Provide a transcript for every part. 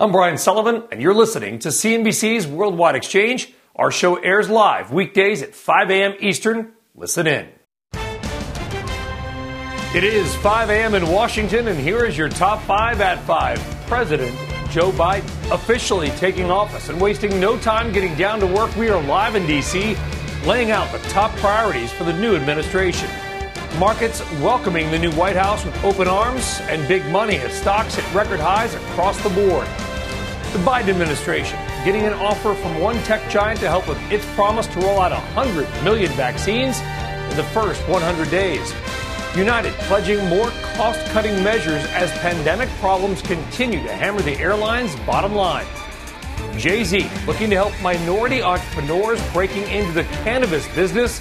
I'm Brian Sullivan, and you're listening to CNBC's Worldwide Exchange. Our show airs live weekdays at 5 a.m. Eastern. Listen in. It is 5 a.m. in Washington, and here is your top five at five. President Joe Biden officially taking office and wasting no time getting down to work. We are live in D.C., laying out the top priorities for the new administration. Markets welcoming the new White House with open arms and big money as stocks hit record highs across the board. The Biden administration getting an offer from one tech giant to help with its promise to roll out 100 million vaccines in the first 100 days. United pledging more cost cutting measures as pandemic problems continue to hammer the airline's bottom line. Jay Z looking to help minority entrepreneurs breaking into the cannabis business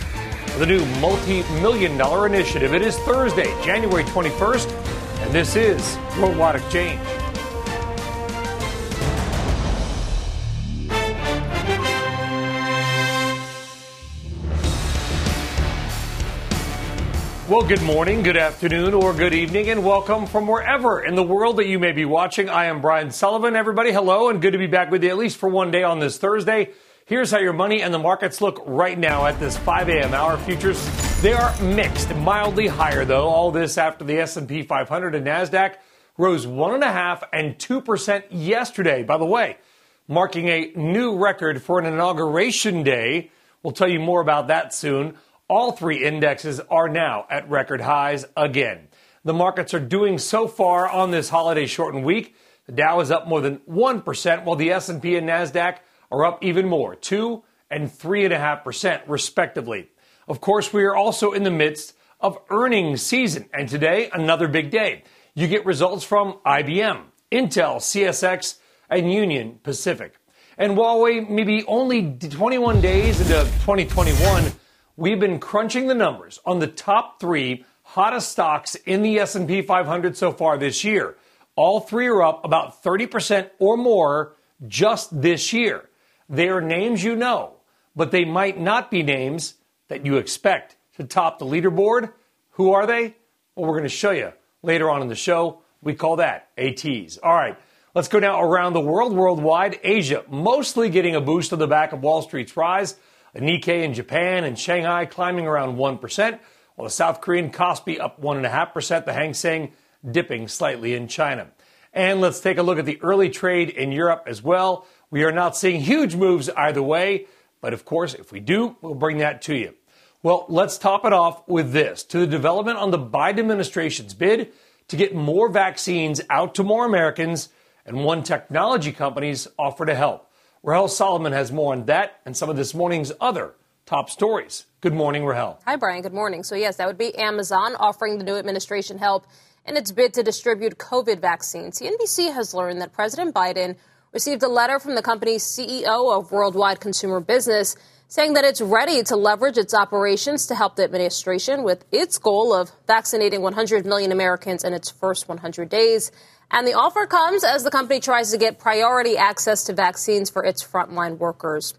a new multi million dollar initiative. It is Thursday, January 21st, and this is Worldwide Exchange. Well, good morning, good afternoon, or good evening, and welcome from wherever in the world that you may be watching. I am Brian Sullivan. Everybody, hello, and good to be back with you at least for one day on this Thursday. Here's how your money and the markets look right now at this 5 a.m. hour. Futures, they are mixed, mildly higher though. All this after the S&P 500 and Nasdaq rose one and a half and two percent yesterday. By the way, marking a new record for an inauguration day. We'll tell you more about that soon. All three indexes are now at record highs again. The markets are doing so far on this holiday shortened week. The Dow is up more than 1%, while the S&P and NASDAQ are up even more, 2 and 3.5% respectively. Of course, we are also in the midst of earnings season, and today, another big day. You get results from IBM, Intel, CSX, and Union Pacific. And while we may be only 21 days into 2021, we've been crunching the numbers on the top three hottest stocks in the S&P 500 so far this year. All three are up about 30% or more just this year. They are names you know, but they might not be names that you expect to top the leaderboard. Who are they? Well, we're going to show you later on in the show. We call that a tease. All right, let's go now around the world, worldwide. Asia mostly getting a boost on the back of Wall Street's rise. Nikkei in Japan and Shanghai climbing around 1%, while the South Korean Kospi up 1.5%, the Hang Seng dipping slightly in China. And let's take a look at the early trade in Europe as well. We are not seeing huge moves either way, but of course, if we do, we'll bring that to you. Well, let's top it off with this to the development on the Biden administration's bid to get more vaccines out to more Americans and one technology company's offer to help. Rahel Solomon has more on that and some of this morning's other top stories. Good morning, Rahel. Hi, Brian. Good morning. So, yes, that would be Amazon offering the new administration help in its bid to distribute COVID vaccines. CNBC has learned that President Biden received a letter from the company's CEO of Worldwide Consumer Business saying that it's ready to leverage its operations to help the administration with its goal of vaccinating 100 million Americans in its first 100 days. And the offer comes as the company tries to get priority access to vaccines for its frontline workers.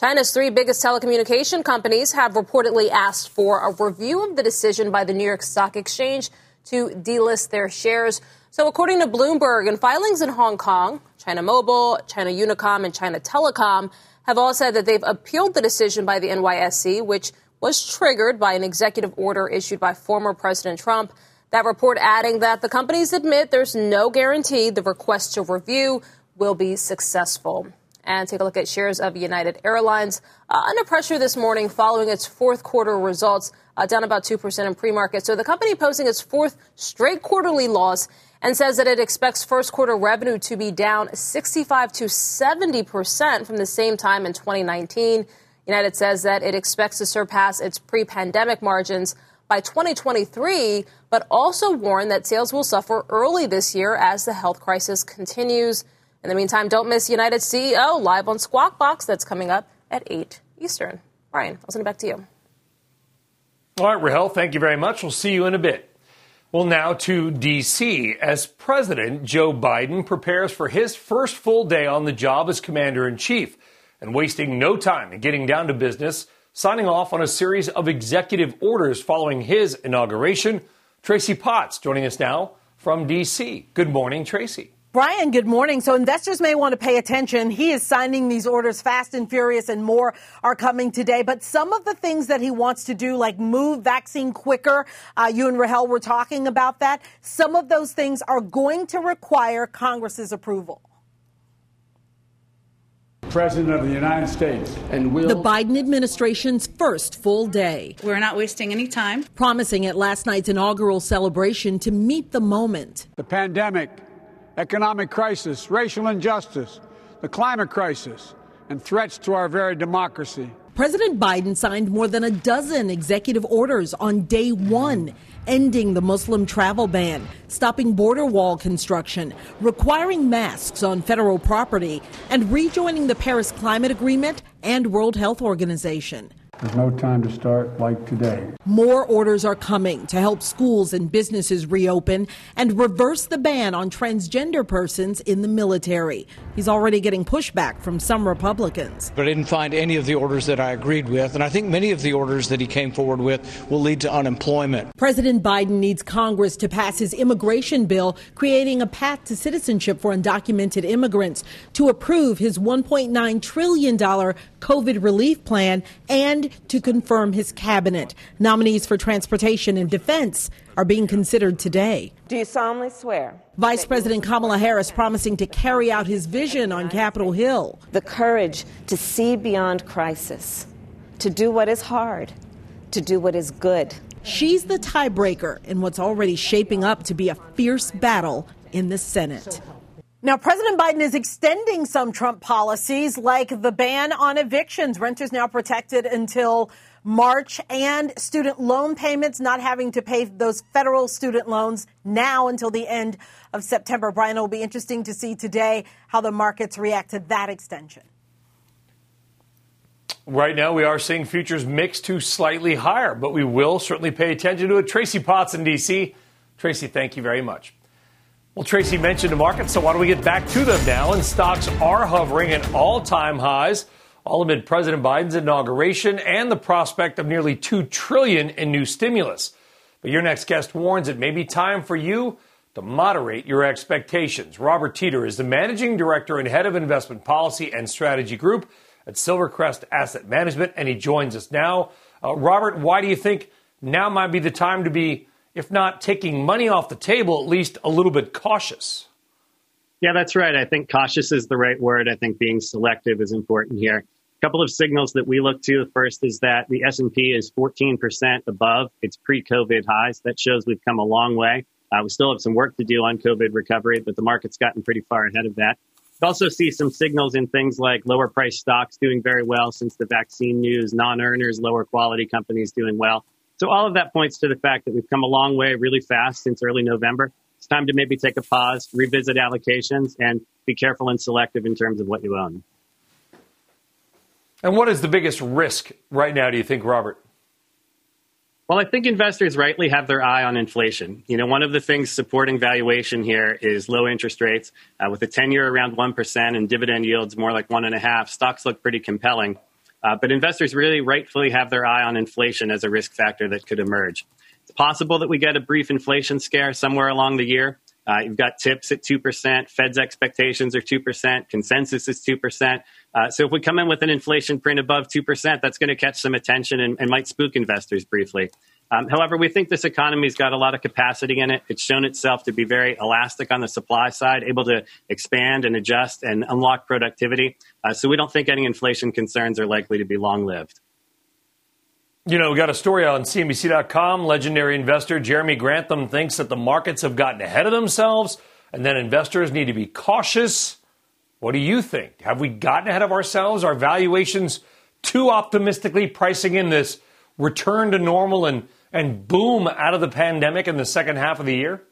China's three biggest telecommunication companies have reportedly asked for a review of the decision by the New York Stock Exchange to delist their shares. So, according to Bloomberg, and filings in Hong Kong, China Mobile, China Unicom, and China Telecom have all said that they've appealed the decision by the NYSE, which was triggered by an executive order issued by former President Trump that report adding that the companies admit there's no guarantee the request to review will be successful. And take a look at shares of United Airlines uh, under pressure this morning following its fourth quarter results, uh, down about 2% in pre market. So the company posting its fourth straight quarterly loss and says that it expects first quarter revenue to be down 65 to 70% from the same time in 2019. United says that it expects to surpass its pre pandemic margins by 2023, but also warned that sales will suffer early this year as the health crisis continues. In the meantime, don't miss United CEO live on Squawk Box. That's coming up at 8 Eastern. Brian, I'll send it back to you. All right, Rahel, thank you very much. We'll see you in a bit. Well, now to D.C. as President Joe Biden prepares for his first full day on the job as Commander in Chief and wasting no time in getting down to business, signing off on a series of executive orders following his inauguration. Tracy Potts joining us now from D.C. Good morning, Tracy. Brian, good morning. So investors may want to pay attention. He is signing these orders fast and furious, and more are coming today. But some of the things that he wants to do, like move vaccine quicker, uh, you and Rahel were talking about that. Some of those things are going to require Congress's approval. President of the United States. And will the Biden administration's first full day. We're not wasting any time. Promising at last night's inaugural celebration to meet the moment. The pandemic economic crisis, racial injustice, the climate crisis, and threats to our very democracy. President Biden signed more than a dozen executive orders on day one, ending the Muslim travel ban, stopping border wall construction, requiring masks on federal property, and rejoining the Paris Climate Agreement and World Health Organization. There's no time to start like today. More orders are coming to help schools and businesses reopen and reverse the ban on transgender persons in the military. He's already getting pushback from some Republicans. But I didn't find any of the orders that I agreed with, and I think many of the orders that he came forward with will lead to unemployment. President Biden needs Congress to pass his immigration bill, creating a path to citizenship for undocumented immigrants, to approve his $1.9 trillion COVID relief plan, and to confirm his cabinet. Nominees for transportation and defense are being considered today. Do you solemnly swear? Vice President Kamala Harris promising to carry out his vision on Capitol Hill. The courage to see beyond crisis, to do what is hard, to do what is good. She's the tiebreaker in what's already shaping up to be a fierce battle in the Senate. Now, President Biden is extending some Trump policies like the ban on evictions. Renters now protected until March and student loan payments, not having to pay those federal student loans now until the end of September. Brian, it will be interesting to see today how the markets react to that extension. Right now, we are seeing futures mixed to slightly higher, but we will certainly pay attention to it. Tracy Potts in D.C. Tracy, thank you very much. Well, Tracy mentioned the markets, so why don't we get back to them now? And stocks are hovering at all time highs, all amid President Biden's inauguration and the prospect of nearly 2 trillion in new stimulus. But your next guest warns it may be time for you to moderate your expectations. Robert Teeter is the managing director and head of investment policy and strategy group at Silvercrest Asset Management, and he joins us now. Uh, Robert, why do you think now might be the time to be if not taking money off the table, at least a little bit cautious. Yeah, that's right. I think cautious is the right word. I think being selective is important here. A couple of signals that we look to. The first is that the S&P is 14% above its pre-COVID highs. That shows we've come a long way. Uh, we still have some work to do on COVID recovery, but the market's gotten pretty far ahead of that. We also see some signals in things like lower price stocks doing very well since the vaccine news, non-earners, lower quality companies doing well. So all of that points to the fact that we've come a long way really fast since early November. It's time to maybe take a pause, revisit allocations, and be careful and selective in terms of what you own. And what is the biggest risk right now, do you think, Robert? Well, I think investors rightly have their eye on inflation. You know, one of the things supporting valuation here is low interest rates. Uh, with a 10 year around 1% and dividend yields more like one and a half, stocks look pretty compelling. Uh, but investors really rightfully have their eye on inflation as a risk factor that could emerge. It's possible that we get a brief inflation scare somewhere along the year. Uh, you've got TIPS at 2%, Fed's expectations are 2%, consensus is 2%. Uh, so if we come in with an inflation print above 2%, that's going to catch some attention and, and might spook investors briefly. Um, however, we think this economy's got a lot of capacity in it. It's shown itself to be very elastic on the supply side, able to expand and adjust and unlock productivity. Uh, so we don't think any inflation concerns are likely to be long lived. You know, we got a story on CNBC.com. Legendary investor Jeremy Grantham thinks that the markets have gotten ahead of themselves and that investors need to be cautious. What do you think? Have we gotten ahead of ourselves? Are valuations too optimistically pricing in this return to normal and and boom out of the pandemic in the second half of the year?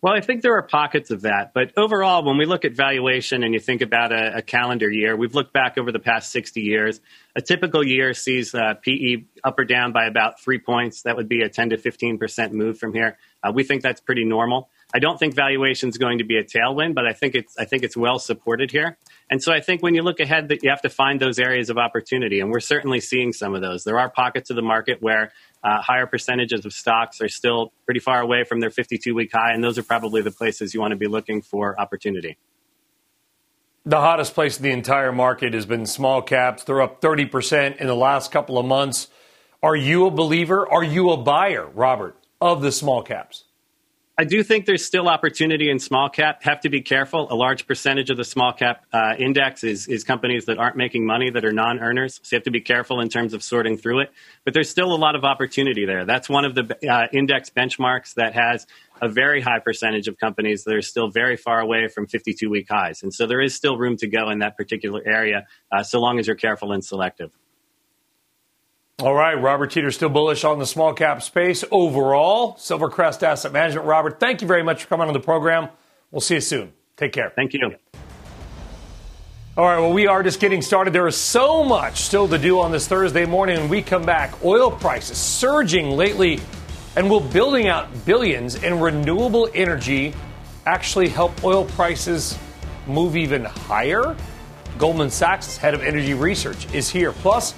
Well, I think there are pockets of that. But overall, when we look at valuation and you think about a, a calendar year, we've looked back over the past 60 years. A typical year sees uh, PE up or down by about three points. That would be a 10 to 15% move from here. Uh, we think that's pretty normal. I don't think valuation is going to be a tailwind, but I think it's I think it's well supported here. And so I think when you look ahead, that you have to find those areas of opportunity, and we're certainly seeing some of those. There are pockets of the market where uh, higher percentages of stocks are still pretty far away from their 52 week high, and those are probably the places you want to be looking for opportunity. The hottest place in the entire market has been small caps. They're up 30% in the last couple of months. Are you a believer? Are you a buyer, Robert, of the small caps? I do think there's still opportunity in small cap. Have to be careful. A large percentage of the small cap uh, index is, is companies that aren't making money, that are non earners. So you have to be careful in terms of sorting through it. But there's still a lot of opportunity there. That's one of the uh, index benchmarks that has a very high percentage of companies that are still very far away from 52 week highs. And so there is still room to go in that particular area, uh, so long as you're careful and selective. All right, Robert Teeter still bullish on the small cap space overall. Silvercrest Asset Management. Robert, thank you very much for coming on the program. We'll see you soon. Take care. Thank you. All right, well, we are just getting started. There is so much still to do on this Thursday morning when we come back. Oil prices surging lately, and will building out billions in renewable energy actually help oil prices move even higher? Goldman Sachs' head of energy research is here. Plus,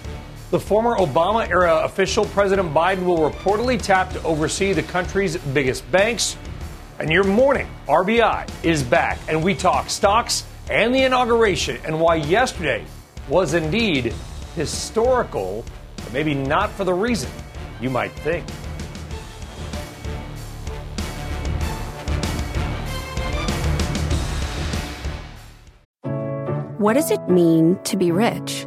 the former Obama era official, President Biden, will reportedly tap to oversee the country's biggest banks. And your morning, RBI is back, and we talk stocks and the inauguration and why yesterday was indeed historical, but maybe not for the reason you might think. What does it mean to be rich?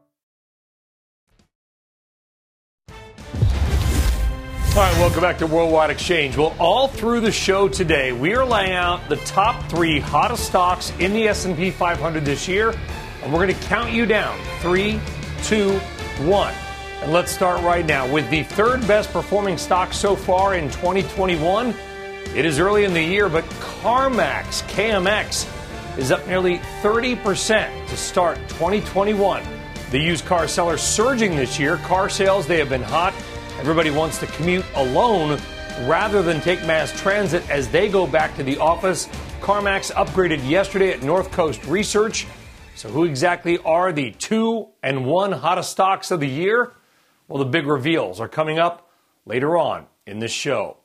All right, welcome back to Worldwide Exchange. Well, all through the show today, we are laying out the top three hottest stocks in the S&P 500 this year, and we're going to count you down. Three, two, one. And let's start right now with the third best performing stock so far in 2021. It is early in the year, but CarMax, KMX, is up nearly 30% to start 2021. The used car seller surging this year. Car sales, they have been hot Everybody wants to commute alone rather than take mass transit as they go back to the office. CarMax upgraded yesterday at North Coast Research. So, who exactly are the two and one hottest stocks of the year? Well, the big reveals are coming up later on in this show.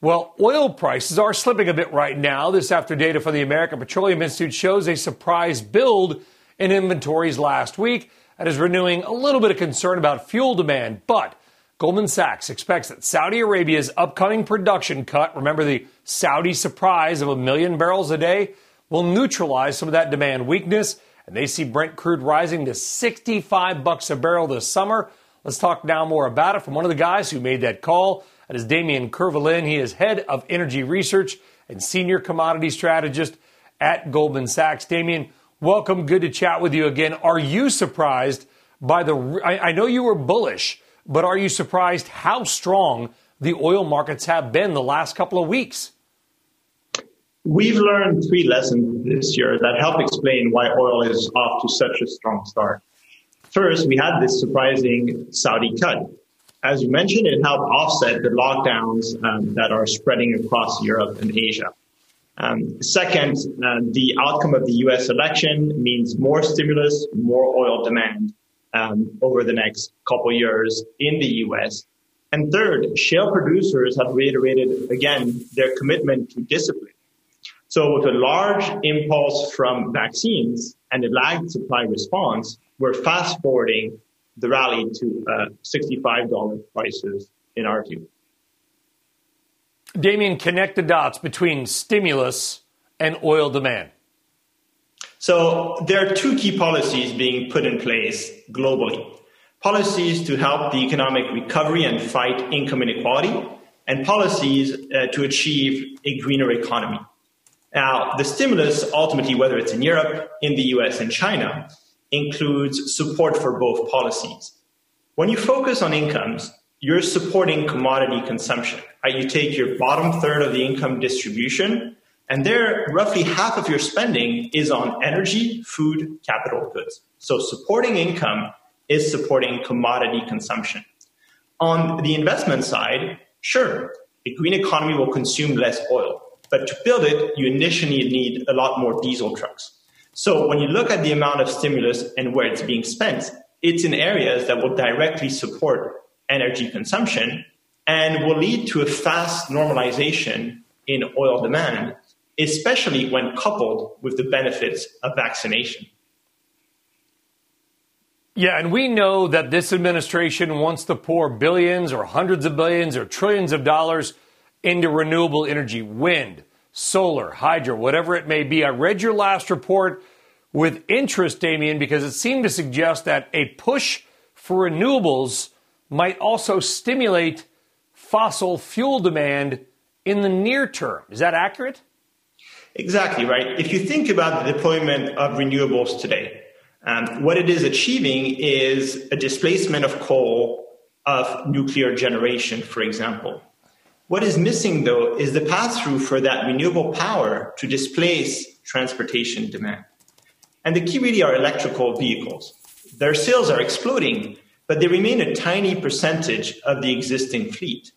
Well, oil prices are slipping a bit right now. This after data from the American Petroleum Institute shows a surprise build in inventories last week that is renewing a little bit of concern about fuel demand. But Goldman Sachs expects that Saudi Arabia's upcoming production cut, remember the Saudi surprise of a million barrels a day, will neutralize some of that demand weakness. And they see Brent crude rising to 65 bucks a barrel this summer. Let's talk now more about it from one of the guys who made that call. That is Damien Courvalin. He is head of energy research and senior commodity strategist at Goldman Sachs. Damien, welcome. Good to chat with you again. Are you surprised by the? I, I know you were bullish but are you surprised how strong the oil markets have been the last couple of weeks? We've learned three lessons this year that help explain why oil is off to such a strong start. First, we had this surprising Saudi cut. As you mentioned, it helped offset the lockdowns um, that are spreading across Europe and Asia. Um, second, uh, the outcome of the U.S. election means more stimulus, more oil demand, um, over the next couple years in the U.S. And third, shale producers have reiterated again their commitment to discipline. So with a large impulse from vaccines and a lagged supply response, we're fast forwarding the rally to uh, $65 prices in our view. Damien, connect the dots between stimulus and oil demand. So there are two key policies being put in place globally. Policies to help the economic recovery and fight income inequality, and policies uh, to achieve a greener economy. Now, the stimulus, ultimately, whether it's in Europe, in the US, and China, includes support for both policies. When you focus on incomes, you're supporting commodity consumption. Right? You take your bottom third of the income distribution, and there, roughly half of your spending is on energy, food, capital goods. So supporting income is supporting commodity consumption. On the investment side, sure, a green economy will consume less oil, but to build it, you initially need a lot more diesel trucks. So when you look at the amount of stimulus and where it's being spent, it's in areas that will directly support energy consumption and will lead to a fast normalization in oil demand, especially when coupled with the benefits of vaccination. Yeah, and we know that this administration wants to pour billions or hundreds of billions or trillions of dollars into renewable energy, wind, solar, hydro, whatever it may be. I read your last report with interest, Damien, because it seemed to suggest that a push for renewables might also stimulate fossil fuel demand in the near term. Is that accurate? Exactly right. If you think about the deployment of renewables today, um, what it is achieving is a displacement of coal of nuclear generation, for example. What is missing, though, is the pass through for that renewable power to displace transportation demand. And the key really are electrical vehicles. Their sales are exploding, but they remain a tiny percentage of the existing fleet.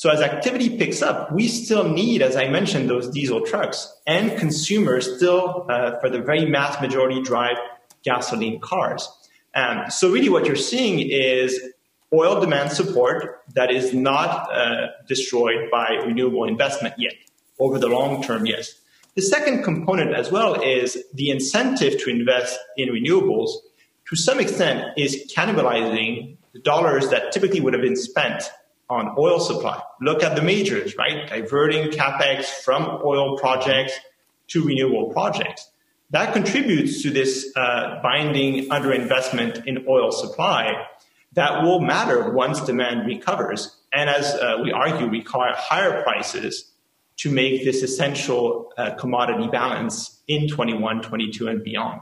So as activity picks up, we still need, as I mentioned, those diesel trucks, and consumers still, uh, for the very mass majority, drive gasoline cars. Um, so really what you're seeing is oil demand support that is not uh, destroyed by renewable investment yet. Over the long term, yes. The second component as well is the incentive to invest in renewables to some extent is cannibalizing the dollars that typically would have been spent on oil supply. Look at the majors, right? Diverting capex from oil projects to renewable projects that contributes to this uh, binding underinvestment in oil supply that will matter once demand recovers. And as uh, we argue, require higher prices to make this essential uh, commodity balance in 21, 22, and beyond.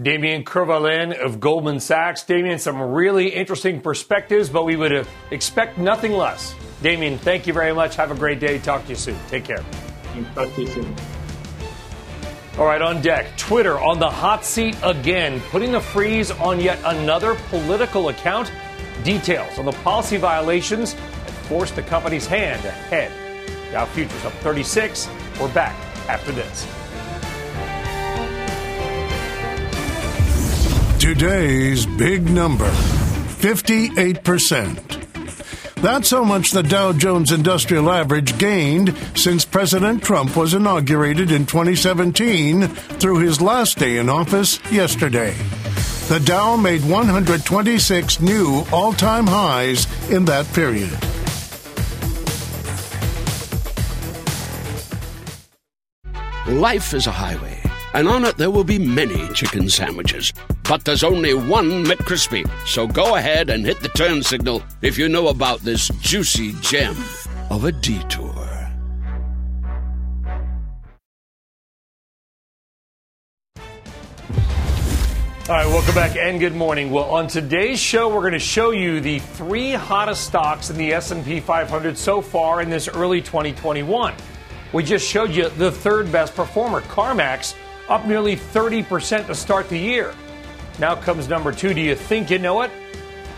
Damien Courvalin of Goldman Sachs. Damien, some really interesting perspectives, but we would uh, expect nothing less. Damien, thank you very much. Have a great day. Talk to you soon. Take care. Talk to you soon. All right, on deck, Twitter on the hot seat again, putting a freeze on yet another political account. Details on the policy violations that forced the company's hand ahead. Dow futures up 36. We're back after this. Today's big number 58%. That's how much the Dow Jones Industrial Average gained since President Trump was inaugurated in 2017 through his last day in office yesterday. The Dow made 126 new all time highs in that period. Life is a highway, and on it there will be many chicken sandwiches. But there's only one McCrispy. So go ahead and hit the turn signal if you know about this juicy gem of a detour. All right, welcome back and good morning. Well, on today's show, we're going to show you the three hottest stocks in the S&P 500 so far in this early 2021. We just showed you the third best performer, CarMax, up nearly 30% to start the year. Now comes number two. Do you think you know it?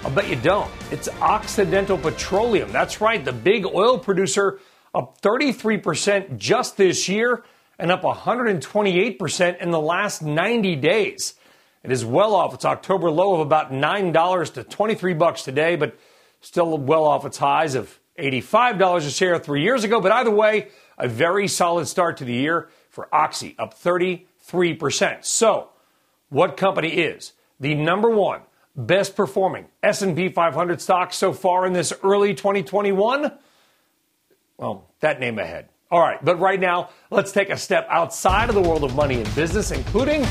I'll bet you don't. It's Occidental Petroleum. That's right, the big oil producer up 33% just this year and up 128% in the last 90 days. It is well off its October low of about $9 to 23 bucks today, but still well off its highs of $85 a share three years ago. But either way, a very solid start to the year for Oxy, up 33%. So, what company is the number one best performing S&P 500 stock so far in this early 2021? Well, that name ahead. All right, but right now, let's take a step outside of the world of money and business, including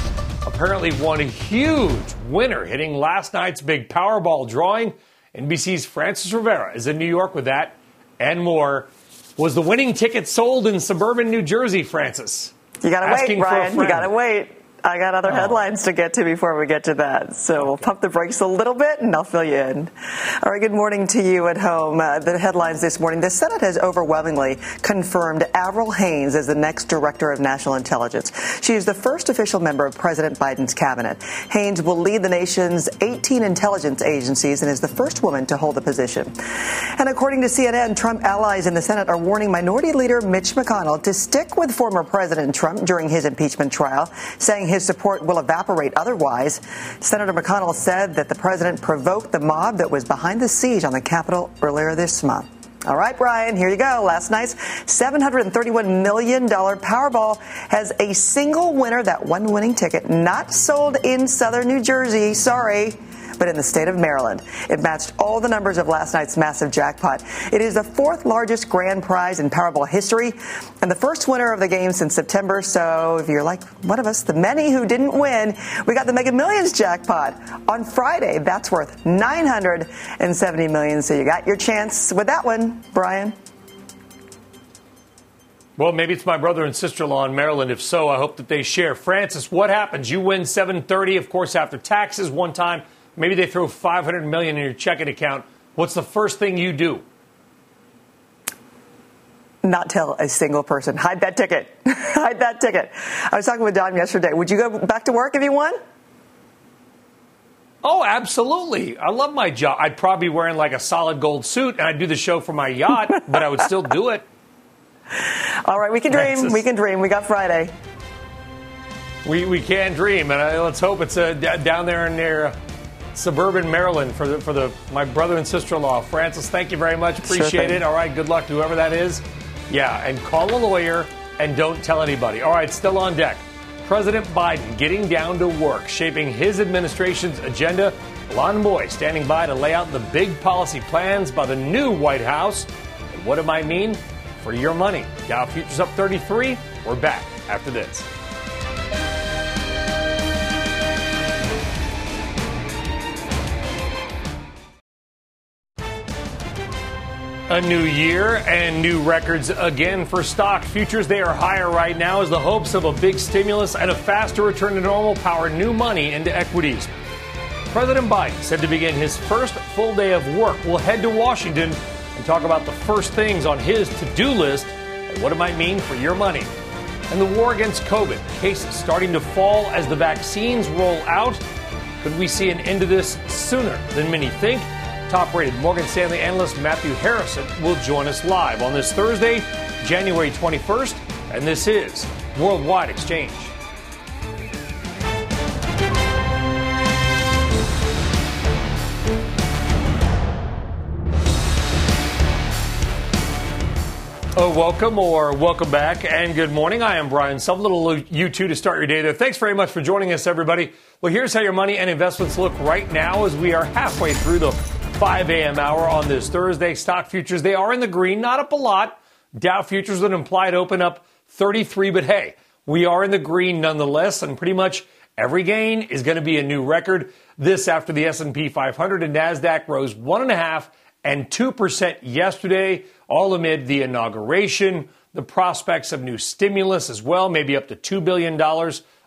apparently one huge winner hitting last night's big Powerball drawing. NBC's Frances Rivera is in New York with that and more. Was the winning ticket sold in suburban New Jersey, Frances? You gotta Asking wait, Brian. You gotta wait. I got other Oh. headlines to get to before we get to that. So we'll pump the brakes a little bit and I'll fill you in. All right, good morning to you at home. Uh, the headlines this morning. The Senate has overwhelmingly confirmed Avril Haines as the next director of national intelligence. She is the first official member of President Biden's cabinet. Haines will lead the nation's 18 intelligence agencies and is the first woman to hold the position. And according to CNN, Trump allies in the Senate are warning Minority Leader Mitch McConnell to stick with former President Trump during his impeachment trial, saying his support will evaporate otherwise. Senator McConnell said that the president provoked the mob that was behind the siege on the Capitol earlier this month. All right, Brian, here you go. Last night's $731 million Powerball has a single winner, that one winning ticket, not sold in southern New Jersey. Sorry. But in the state of Maryland, it matched all the numbers of last night's massive jackpot. It is the fourth largest grand prize in Powerball history and the first winner of the game since September. So if you're like one of us, the many who didn't win, we got the Mega Millions jackpot on Friday. That's worth 970 million. So you got your chance with that one, Brian. Well, maybe it's my brother and sister-in-law in Maryland. If so, I hope that they share. Frances, what happens? You win 730, of course, after taxes one time. Maybe they throw 500 million in your checking account. What's the first thing you do? Not tell a single person. Hide that ticket. Hide that ticket. I was talking with Don yesterday. Would you go back to work if you won? Oh, absolutely. I love my job. I'd probably be wearing like a solid gold suit and I'd do the show for my yacht, but I would still do it. All right, we can dream. We can dream. We got Friday. We, we can dream, and uh, let's hope it's uh, d- down there in near uh, suburban Maryland for the for the my brother and sister-in-law. Frances, thank you very much. Appreciate thing. it. All right, good luck to whoever that is. Yeah, and call a lawyer and don't tell anybody. All right, still on deck. President Biden getting down to work, shaping his administration's agenda. Ilan Moy standing by to lay out the big policy plans by the new White House and what it might mean for your money. Dow futures up 33. We're back after this. A new year and new records again for stock futures. They are higher right now as the hopes of a big stimulus and a faster return to normal power new money into equities. President Biden said to begin his first full day of work will head to Washington and talk about the first things on his to do list and what it might mean for your money. And the war against COVID, cases starting to fall as the vaccines roll out. Could we see an end to this sooner than many think? Top rated Morgan Stanley analyst Matthew Harrison will join us live on this Thursday, January 21st, and this is Worldwide Exchange. Oh, welcome or welcome back and good morning. I am Brian Some little you two to start your day there. Thanks very much for joining us, everybody. Well, here's how your money and investments look right now as we are halfway through the 5 a.m. hour on this Thursday. Stock futures, they are in the green, not up a lot. Dow futures an implied open up 33, but hey, we are in the green nonetheless, and pretty much every gain is going to be a new record. This after the S&P 500 and Nasdaq rose one and a half and 2% yesterday, all amid the inauguration, the prospects of new stimulus as well, maybe up to $2 billion.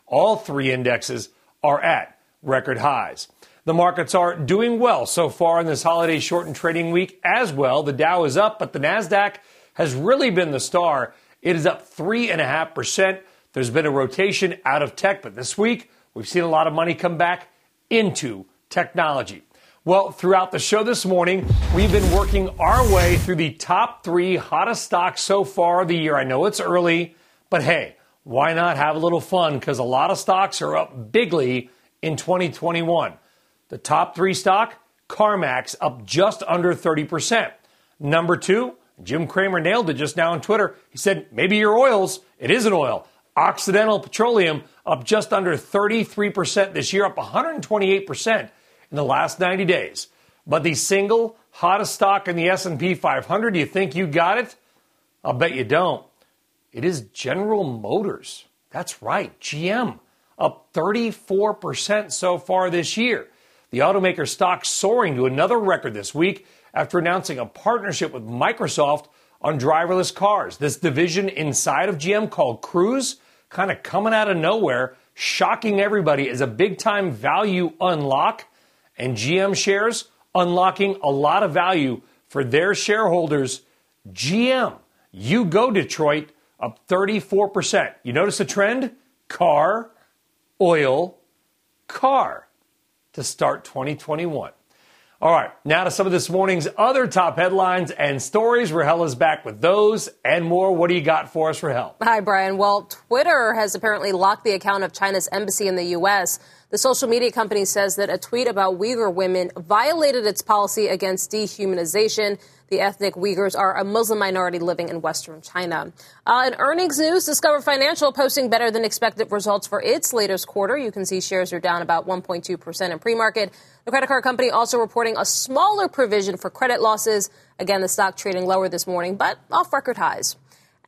All three indexes are at record highs. The markets are doing well so far in this holiday shortened trading week as well. The Dow is up, but the NASDAQ has really been the star. It is up 3.5%. There's been a rotation out of tech, but this week we've seen a lot of money come back into technology. Well, throughout the show this morning, we've been working our way through the top three hottest stocks so far of the year. I know it's early, but hey, why not have a little fun? Because a lot of stocks are up bigly in 2021. The top three stock, CarMax, up just under 30%. Number two, Jim Cramer nailed it just now on Twitter. He said, maybe your oils, it is an oil. Occidental Petroleum up just under 33% this year, up 128% in the last 90 days. But the single hottest stock in the S&P 500, you think you got it? I'll bet you don't. It is General Motors. That's right, GM, up 34% so far this year. The automaker stock soaring to another record this week after announcing a partnership with Microsoft on driverless cars. This division inside of GM called Cruise, kind of coming out of nowhere, shocking everybody as a big time value unlock. And GM shares unlocking a lot of value for their shareholders. GM, you go Detroit, up 34%. You notice the trend? Car, oil, car to start 2021. All right, now to some of this morning's other top headlines and stories. Rahel is back with those and more. What do you got for us, Rahel? Hi, Brian. Well, Twitter has apparently locked the account of China's embassy in the U.S. The social media company says that a tweet about Uyghur women violated its policy against dehumanization. The ethnic Uyghurs are a Muslim minority living in Western China. Uh, in earnings news, Discover Financial posting better than expected results for its latest quarter. You can see shares are down about 1.2% in pre-market. The credit card company also reporting a smaller provision for credit losses. Again, the stock trading lower this morning, but off record highs.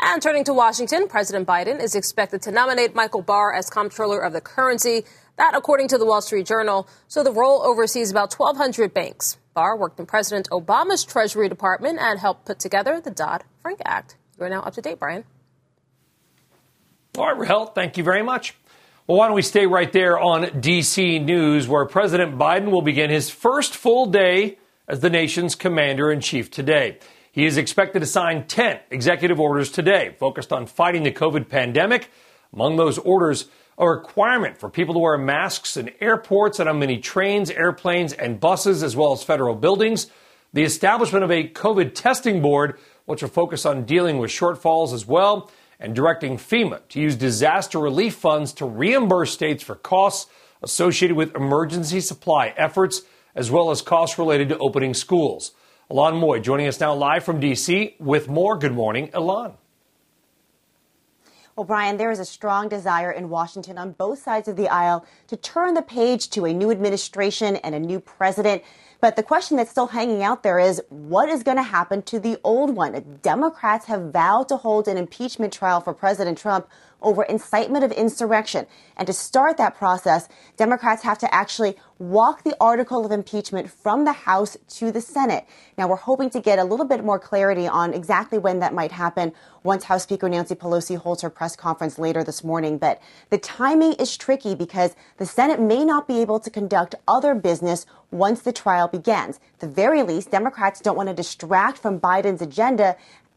And turning to Washington, President Biden is expected to nominate Michael Barr as comptroller of the currency. That, according to the Wall Street Journal. So the role oversees about 1,200 banks. Barr worked in President Obama's Treasury Department and helped put together the Dodd Frank Act. You're now up to date, Brian. All right, Rahel, thank you very much. Well, why don't we stay right there on DC News, where President Biden will begin his first full day as the nation's commander in chief today. He is expected to sign 10 executive orders today focused on fighting the COVID pandemic. Among those orders, a requirement for people to wear masks in airports and on many trains, airplanes, and buses, as well as federal buildings. The establishment of a COVID testing board, which will focus on dealing with shortfalls as well, and directing FEMA to use disaster relief funds to reimburse states for costs associated with emergency supply efforts, as well as costs related to opening schools. Ilan Moy joining us now live from D.C. with more. Good morning, Ilan. Well, Brian, there is a strong desire in Washington on both sides of the aisle to turn the page to a new administration and a new president. But the question that's still hanging out there is what is going to happen to the old one? Democrats have vowed to hold an impeachment trial for President Trump over incitement of insurrection. And to start that process, Democrats have to actually walk the article of impeachment from the House to the Senate. Now, we're hoping to get a little bit more clarity on exactly when that might happen once House Speaker Nancy Pelosi holds her press conference later this morning. But the timing is tricky because the Senate may not be able to conduct other business once the trial begins. At the very least, Democrats don't want to distract from Biden's agenda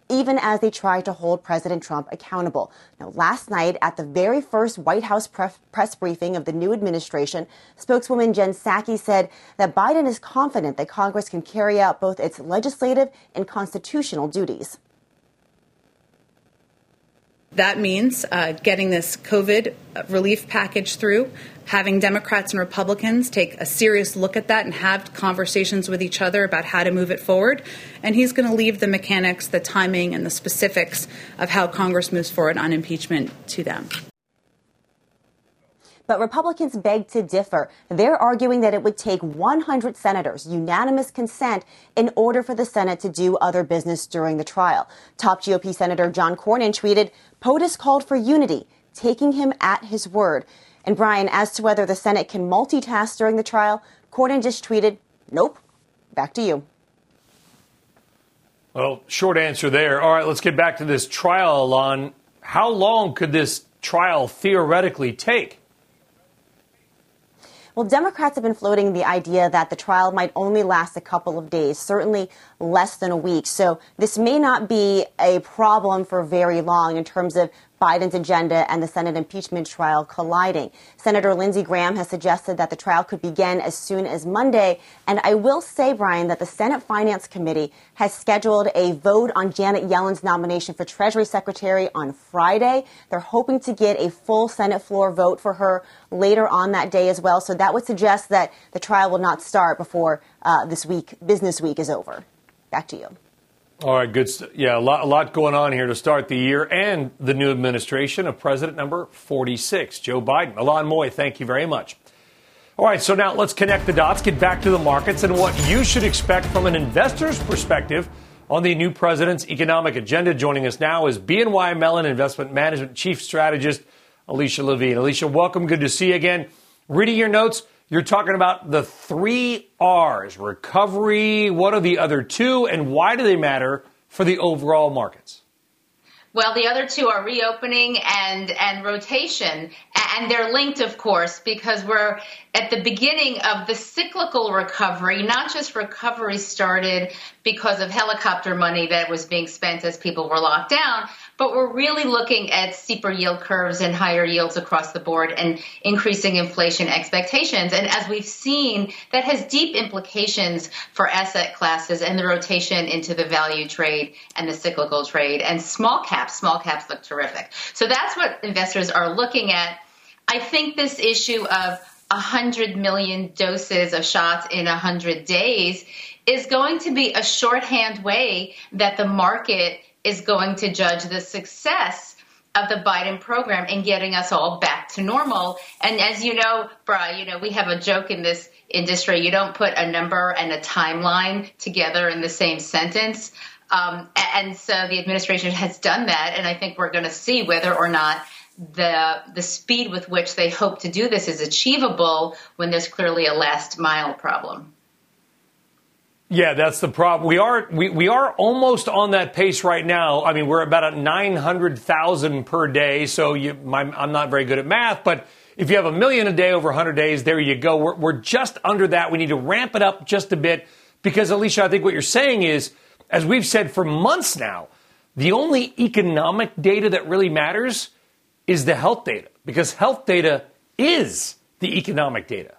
even as they try to hold President Trump accountable. Now, last night at the very first White House press briefing of the new administration, spokeswoman Jen Psaki said that Biden is confident that Congress can carry out both its legislative and constitutional duties. That means uh, getting this COVID relief package through, having Democrats and Republicans take a serious look at that and have conversations with each other about how to move it forward. And he's going to leave the mechanics, the timing, and the specifics of how Congress moves forward on impeachment to them. But Republicans beg to differ. They're arguing that it would take 100 senators, unanimous consent, in order for the Senate to do other business during the trial. Top GOP Senator John Cornyn tweeted, POTUS called for unity, taking him at his word. And Brian, as to whether the Senate can multitask during the trial, Cornyn just tweeted, nope. Back to you. Well, short answer there. All right, let's get back to this trial, Ilan. How long could this trial theoretically take? Well, Democrats have been floating the idea that the trial might only last a couple of days, certainly less than a week. So this may not be a problem for very long in terms of Biden's agenda and the Senate impeachment trial colliding. Senator Lindsey Graham has suggested that the trial could begin as soon as Monday. And I will say, Brian, that the Senate Finance Committee has scheduled a vote on Janet Yellen's nomination for Treasury Secretary on Friday. They're hoping to get a full Senate floor vote for her later on that day as well. So that would suggest that the trial will not start before uh, this week, business week, is over. Back to you. All right, good. St- yeah, a lot, a lot going on here to start the year and the new administration of President number 46, Joe Biden. Ilan Moy, thank you very much. All right, so now let's connect the dots, get back to the markets and what you should expect from an investor's perspective on the new president's economic agenda. Joining us now is BNY Mellon Investment Management Chief Strategist Alicia Levine. Alicia, welcome. Good to see you again. Reading your notes, you're talking about the three R's recovery. What are the other two, and why do they matter for the overall markets? Well, the other two are reopening and and rotation, and they're linked, of course, because we're at the beginning of the cyclical recovery. Not just recovery started because of helicopter money that was being spent as people were locked down, but we're really looking at steeper yield curves and higher yields across the board and increasing inflation expectations. And as we've seen, that has deep implications for asset classes and the rotation into the value trade and the cyclical trade. And small caps, small caps look terrific. So that's what investors are looking at. I think this issue of 100 million doses of shots in 100 days is going to be a shorthand way that the market is going to judge the success of the Biden program in getting us all back to normal. And as you know, Bra, you know, we have a joke in this industry. You don't put a number and a timeline together in the same sentence. Um, and so the administration has done that. And I think we're going to see whether or not the the speed with which they hope to do this is achievable when there's clearly a last mile problem. Yeah, that's the problem. We are we, we are almost on that pace right now. I mean, we're about at nine hundred thousand per day. So you, my, I'm not very good at math, but if you have a million a day over 100 days, there you go. We're, we're just under that. We need to ramp it up just a bit because, Alicia, I think what you're saying is, as we've said for months now, the only economic data that really matters is the health data because health data is the economic data.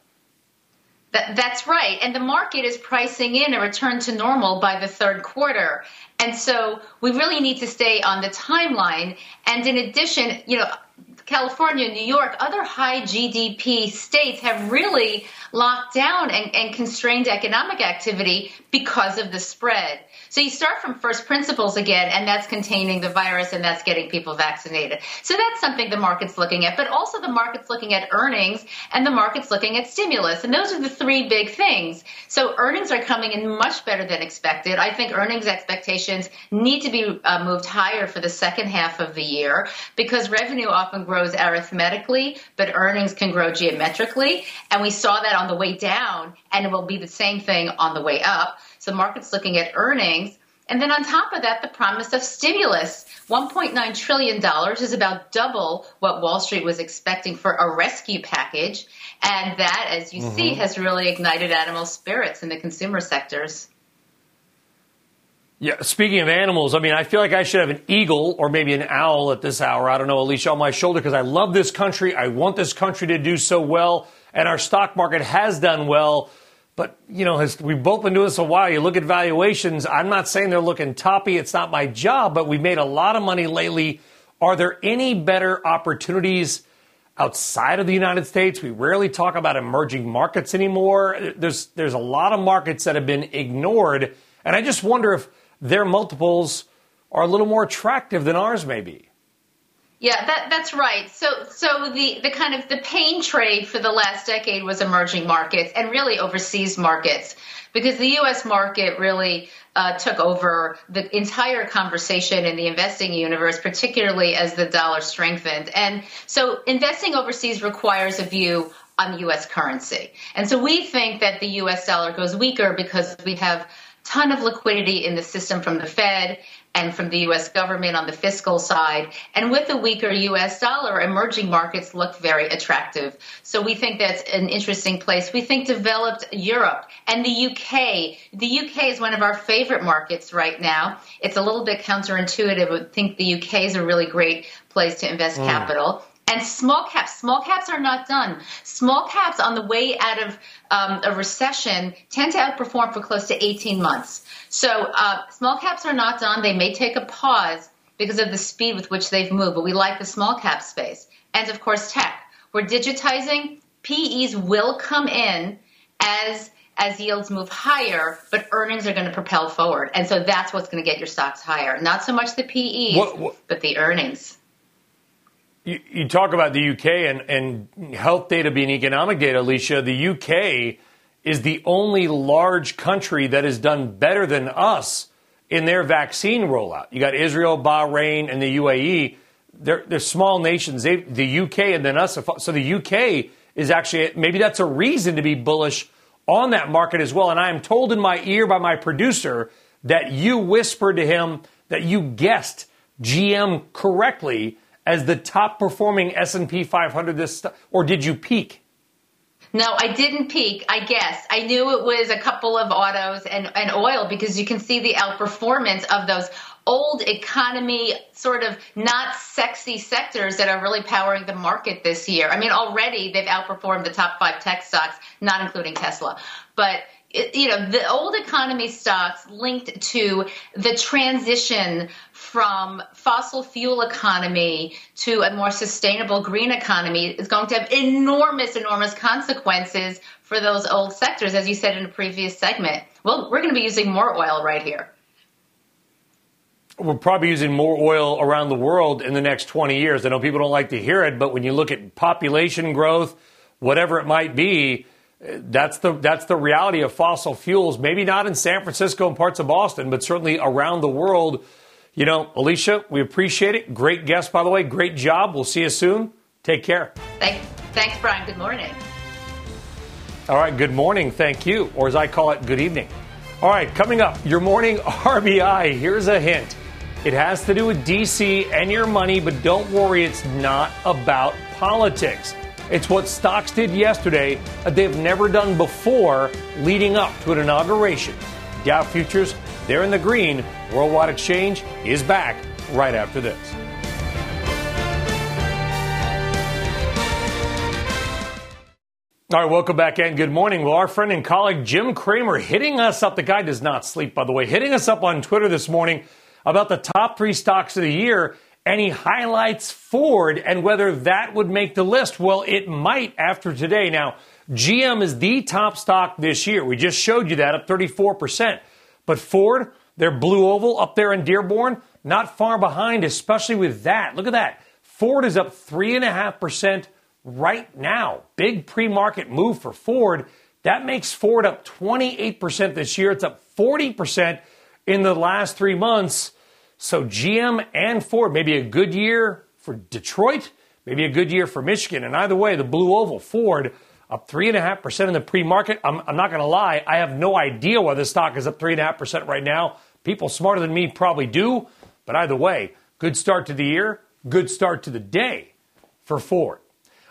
That, that's right. And the market is pricing in a return to normal by the third quarter. And so we really need to stay on the timeline. And in addition, you know, California, New York, other high GDP states have really locked down and, and constrained economic activity because of the spread. So you start from first principles again, and that's containing the virus and that's getting people vaccinated. So that's something the market's looking at, but also the market's looking at earnings and the market's looking at stimulus. And those are the three big things. So earnings are coming in much better than expected. I think earnings expectations need to be uh, moved higher for the second half of the year because revenue often grows arithmetically, but earnings can grow geometrically. And we saw that on the way down, and it will be the same thing on the way up. The market's looking at earnings. And then on top of that, the promise of stimulus. $1.9 trillion is about double what Wall Street was expecting for a rescue package. And that, as you mm-hmm. see, has really ignited animal spirits in the consumer sectors. Yeah, speaking of animals, I mean, I feel like I should have an eagle or maybe an owl at this hour. I don't know, Alicia, on my shoulder because I love this country. I want this country to do so well, and our stock market has done well. But, you know, we've both been doing this a while. You look at valuations. I'm not saying they're looking toppy. It's not my job, but we've made a lot of money lately. Are there any better opportunities outside of the United States? We rarely talk about emerging markets anymore. There's, there's a lot of markets that have been ignored. And I just wonder if their multiples are a little more attractive than ours may be. Yeah, that, that's right. So, so the, the kind of the pain trade for the last decade was emerging markets and really overseas markets because the U.S. market really uh, took over the entire conversation in the investing universe, particularly as the dollar strengthened. And so investing overseas requires a view on the U.S. currency. And so we think that the U.S. dollar goes weaker because we have ton of liquidity in the system from the Fed and from the U.S. government on the fiscal side. And with a weaker U.S. dollar, emerging markets look very attractive. So we think that's an interesting place. We think developed Europe and the UK. The UK is one of our favorite markets right now. It's a little bit counterintuitive. I think the UK is a really great place to invest mm. capital. And small caps, small caps are not done. Small caps on the way out of um, a recession tend to outperform for close to 18 months. So uh, small caps are not done. They may take a pause because of the speed with which they've moved, but we like the small cap space. And of course, tech. We're digitizing. PEs will come in as as yields move higher, but earnings are going to propel forward. And so that's what's going to get your stocks higher. Not so much the PEs, what, what, but the earnings. You, you talk about the UK and, and health data being economic data, Alicia. The UK is the only large country that has done better than us in their vaccine rollout. You got Israel, Bahrain, and the UAE. They're, they're small nations. They, the UK and then us. So the UK is actually, maybe that's a reason to be bullish on that market as well. And I am told in my ear by my producer that you whispered to him that you guessed GM correctly as the top performing S&P 500 this or did you peek? No, I didn't peek. I guess I knew it was a couple of autos and, and oil because you can see the outperformance of those old economy, sort of not sexy sectors that are really powering the market this year. I mean, already they've outperformed the top five tech stocks, not including Tesla. But you know, the old economy stocks linked to the transition from fossil fuel economy to a more sustainable green economy is going to have enormous, enormous consequences for those old sectors, as you said in a previous segment. Well, we're going to be using more oil right here. We're probably using more oil around the world in the next 20 years. I know people don't like to hear it, but when you look at population growth, whatever it might be, that's the that's the reality of fossil fuels. Maybe not in San Francisco and parts of Boston, but certainly around the world. You know, Alicia, we appreciate it. Great guest, by the way. Great job. We'll see you soon. Take care. Thanks, thanks, Brian. Good morning. All right. Good morning. Thank you, or as I call it, good evening. All right. Coming up, your morning RBI. Here's a hint. It has to do with DC and your money, but don't worry, it's not about politics. It's what stocks did yesterday that they've never done before leading up to an inauguration. Dow futures, they're in the green. Worldwide Exchange is back right after this. All right, welcome back and good morning. Well, our friend and colleague Jim Cramer hitting us up. The guy does not sleep, by the way, hitting us up on Twitter this morning about the top three stocks of the year and he highlights Ford and whether that would make the list. Well, it might after today. Now, GM is the top stock this year. We just showed you that up 34%. But Ford, their blue oval up there in Dearborn, not far behind, especially with that. Look at that. Ford is up 3.5% right now. Big pre market move for Ford. That makes Ford up 28% this year. It's up 40% in the last three months. So GM and Ford, maybe a good year for Detroit, maybe a good year for Michigan. And either way, the Blue Oval, Ford, up 3.5% in the pre market. I'm, I'm, not going to lie, I have no idea why the stock is up 3.5% right now. People smarter than me probably do. But either way, good start to the year, good start to the day for Ford.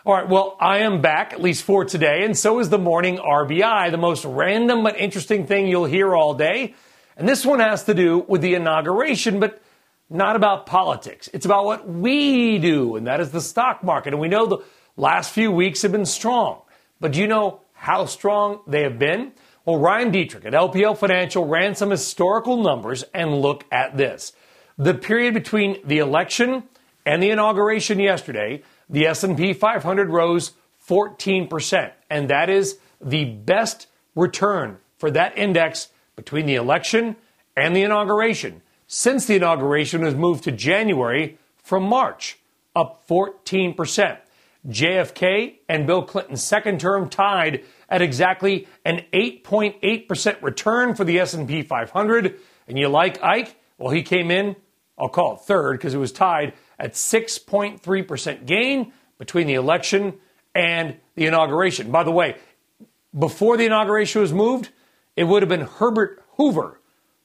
All right, well, I am back, at least for today, and so is the morning RBI, the most random but interesting thing you'll hear all day. And this one has to do with the inauguration, but not about politics. It's about what we do, and that is the stock market. And we know the last few weeks have been strong. But do you know how strong they have been? Well, Ryan Detrick at LPL Financial ran some historical numbers and look at this. The period between the election and the inauguration yesterday, the S&P 500 rose 14%, and that is the best return for that index between the election and the inauguration since the inauguration was moved to January from March, up 14%. JFK and Bill Clinton's second term tied at exactly an 8.8% return for the S&P 500. And you like Ike? Well, he came in, I'll call it third because it was tied at 6.3% gain between the election and the inauguration. By the way, before the inauguration was moved, it would have been Herbert Hoover.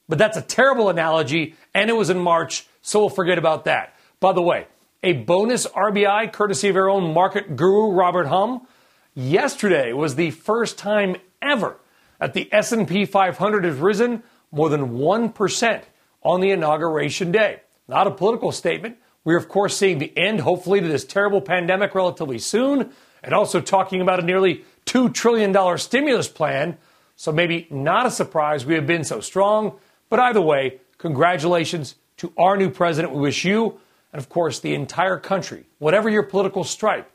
But that's a terrible analogy, and it was in March, so we'll forget about that. By the way, a bonus RBI courtesy of our own market guru Robert Hum. Yesterday was the first time ever that the S&P 500 has risen more than 1% on the inauguration day. Not a political statement. We're of course seeing the end hopefully to this terrible pandemic relatively soon and also talking about a nearly $2 trillion stimulus plan so maybe not a surprise we have been so strong. But either way, congratulations to our new president. We wish you, and of course, the entire country, whatever your political stripe,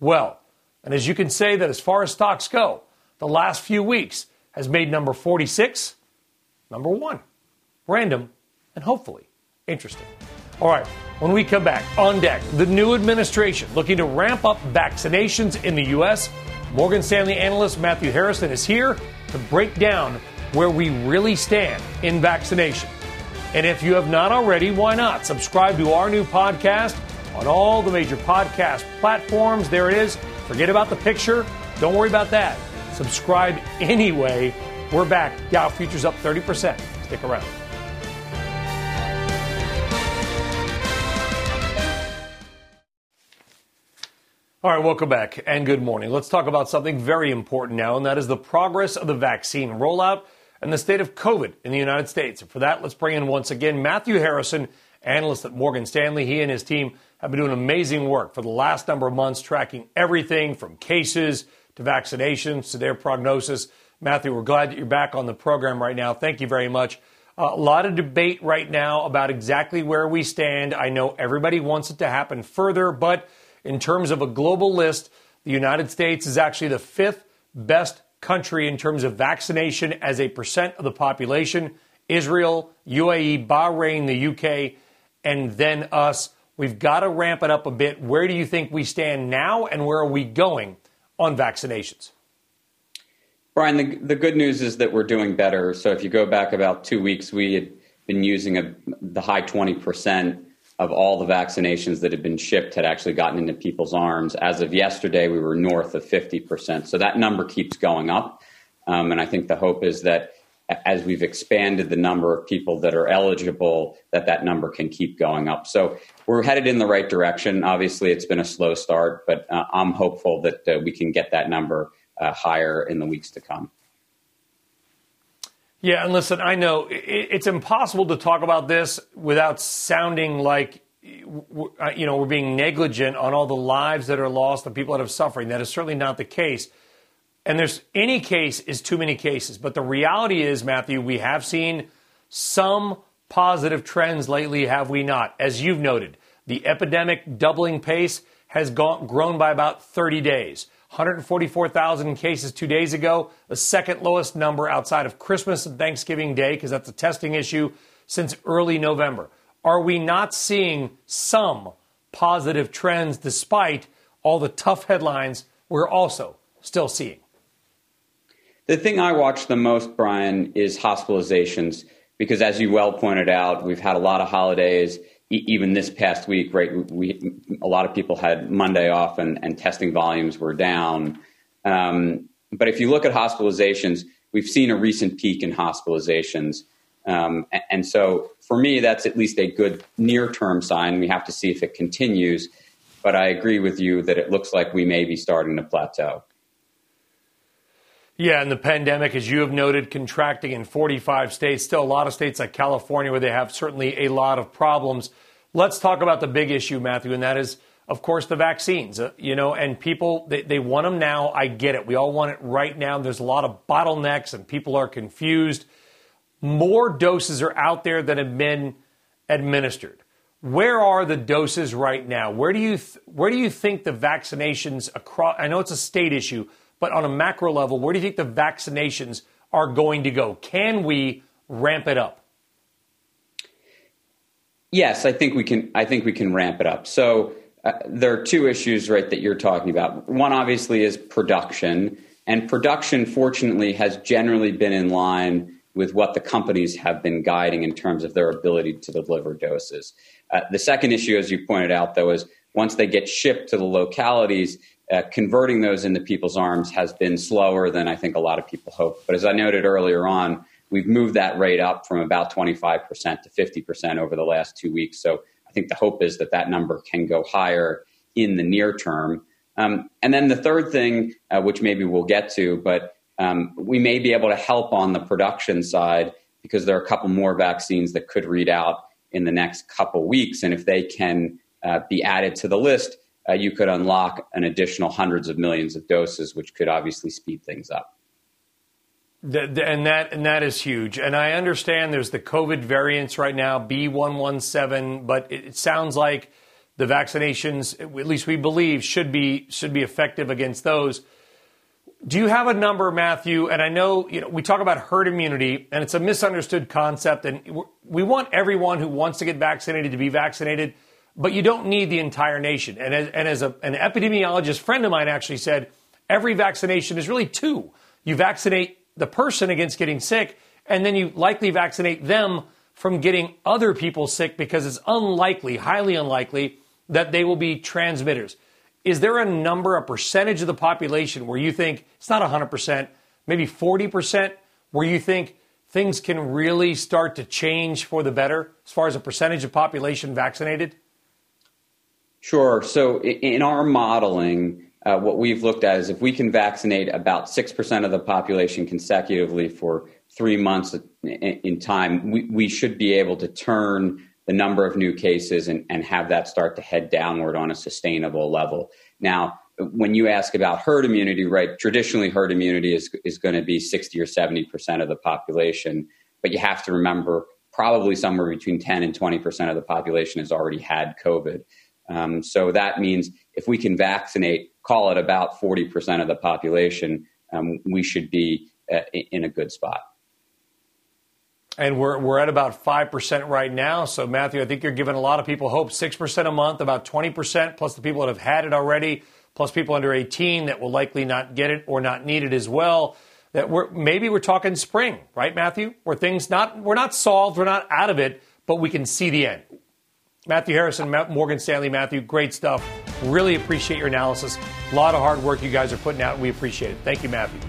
well. And as you can say that as far as stocks go, the last few weeks has made number 46 number one. Random and hopefully interesting. All right, when we come back, on deck, the new administration looking to ramp up vaccinations in the U.S. Morgan Stanley analyst Matthew Harrison is here to break down where we really stand in vaccination. And if you have not already, why not? Subscribe to our new podcast on all the major podcast platforms. There it is. Forget about the picture. Don't worry about that. Subscribe anyway. We're back. Dow futures up 30%. Stick around. All right, welcome back and good morning. Let's talk about something very important now, and that is the progress of the vaccine rollout and the state of COVID in the United States. And for that, let's bring in once again Matthew Harrison, analyst at Morgan Stanley. He and his team have been doing amazing work for the last number of months, tracking everything from cases to vaccinations to their prognosis. Matthew, we're glad that you're back on the program right now. Thank you very much. Uh, a lot of debate right now about exactly where we stand. I know everybody wants it to happen further, but in terms of a global list, the United States is actually the fifth best country in terms of vaccination as a percent of the population. Israel, UAE, Bahrain, the UK, and then us. We've got to ramp it up a bit. Where do you think we stand now, and where are we going on vaccinations? Brian, the, the good news is that we're doing better. So if you go back about two weeks, we had been using a, the high 20% of all the vaccinations that had been shipped had actually gotten into people's arms. As of yesterday, we were north of 50%. So that number keeps going up. Um, and I think the hope is that as we've expanded the number of people that are eligible, that that number can keep going up. So we're headed in the right direction. Obviously, it's been a slow start, but uh, I'm hopeful that uh, we can get that number uh, higher in the weeks to come. Yeah, and listen, I know it's impossible to talk about this without sounding like uh, you know we're being negligent on all the lives that are lost the people that are suffering. That is certainly not the case. And there's any case is too many cases. But the reality is, Matthew, we have seen some positive trends lately, have we not? As you've noted, the epidemic doubling pace has gone, grown by about 30 days. 144,000 cases two days ago, the second lowest number outside of Christmas and Thanksgiving Day, because that's a testing issue, since early November. Are we not seeing some positive trends despite all the tough headlines we're also still seeing? The thing I watch the most, Brian, is hospitalizations, because as you well pointed out, we've had a lot of holidays even this past week, right, we, a lot of people had Monday off and, and testing volumes were down. Um, but if you look at hospitalizations, we've seen a recent peak in hospitalizations. Um, and, so for me, that's at least a good near term sign. We have to see if it continues. But I agree with you that it looks like we may be starting to plateau. Yeah, and the pandemic, as you have noted, contracting in 45 states, still a lot of states like California where they have certainly a lot of problems. Let's talk about the big issue, Matthew, and that is, of course, the vaccines. Uh, you know, and people, they, they want them now. I get it. We all want it right now. There's a lot of bottlenecks and people are confused. More doses are out there than have been administered. Where are the doses right now? Where do you th- where do you think the vaccinations across? I know it's a state issue, but on a macro level, where do you think the vaccinations are going to go? Can we ramp it up? Yes, I think we can. I think we can ramp it up. So uh, there are two issues, right, that you're talking about. One obviously is production, and production, fortunately, has generally been in line with what the companies have been guiding in terms of their ability to deliver doses. Uh, the second issue, as you pointed out, though, is once they get shipped to the localities, uh, converting those into people's arms has been slower than I think a lot of people hope. But as I noted earlier on, we've moved that rate up from about 25% to 50% over the last two weeks. So I think the hope is that that number can go higher in the near term. Um, and then the third thing, uh, which maybe we'll get to, but um, we may be able to help on the production side because there are a couple more vaccines that could read out in the next couple weeks. And if they can uh, be added to the list, uh, you could unlock an additional hundreds of millions of doses, which could obviously speed things up. And that and that is huge. And I understand there's the COVID variants right now, B117, but it, it sounds like the vaccinations, at least we believe, should be should be effective against those. Do you have a number, Matthew? And I know you know we talk about herd immunity, and it's a misunderstood concept. And we want everyone who wants to get vaccinated to be vaccinated but you don't need the entire nation. And as, and as a, an epidemiologist friend of mine actually said, every vaccination is really two. You vaccinate the person against getting sick, and then you likely vaccinate them from getting other people sick because it's unlikely, highly unlikely, that they will be transmitters. Is there a number, a percentage of the population where you think it's not 100%, maybe 40%, where you think things can really start to change for the better as far as a percentage of population vaccinated? Sure. So in our modeling, uh, what we've looked at is if we can vaccinate about 6% of the population consecutively for three months in time, we, we should be able to turn the number of new cases and, and have that start to head downward on a sustainable level. Now, when you ask about herd immunity, right, traditionally herd immunity is, is going to be 60 or 70% of the population. But you have to remember probably somewhere between 10 and 20% of the population has already had COVID. Um, so that means if we can vaccinate, call it about 40% of the population, um, we should be uh, in a good spot. And we're, we're at about 5% right now. So, Matthew, I think you're giving a lot of people hope 6% a month, about 20%, plus the people that have had it already, plus people under 18 that will likely not get it or not need it as well. That we're maybe we're talking spring, right, Matthew? Where things not we're not solved, we're not out of it, but we can see the end. Matthew Harrison, Morgan Stanley, Matthew, great stuff. Really appreciate your analysis. A lot of hard work you guys are putting out. We appreciate it. Thank you, Matthew.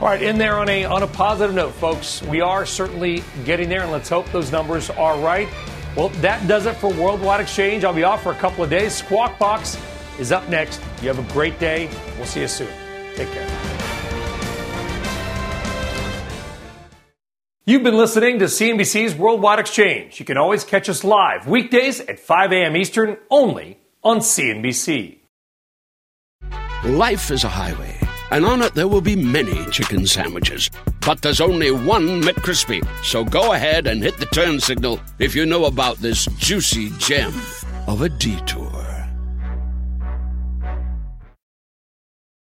All right, in there on a on a positive note, folks. We are certainly getting there, and let's hope those numbers are right. Well, that does it for Worldwide Exchange. I'll be off for a couple of days. Squawk Box is up next. You have a great day. We'll see you soon. Take care. You've been listening to CNBC's Worldwide Exchange. You can always catch us live weekdays at 5 a.m. Eastern only on CNBC. Life is a highway and on it there will be many chicken sandwiches. But there's only one McCrispy. So go ahead and hit the turn signal if you know about this juicy gem of a detour.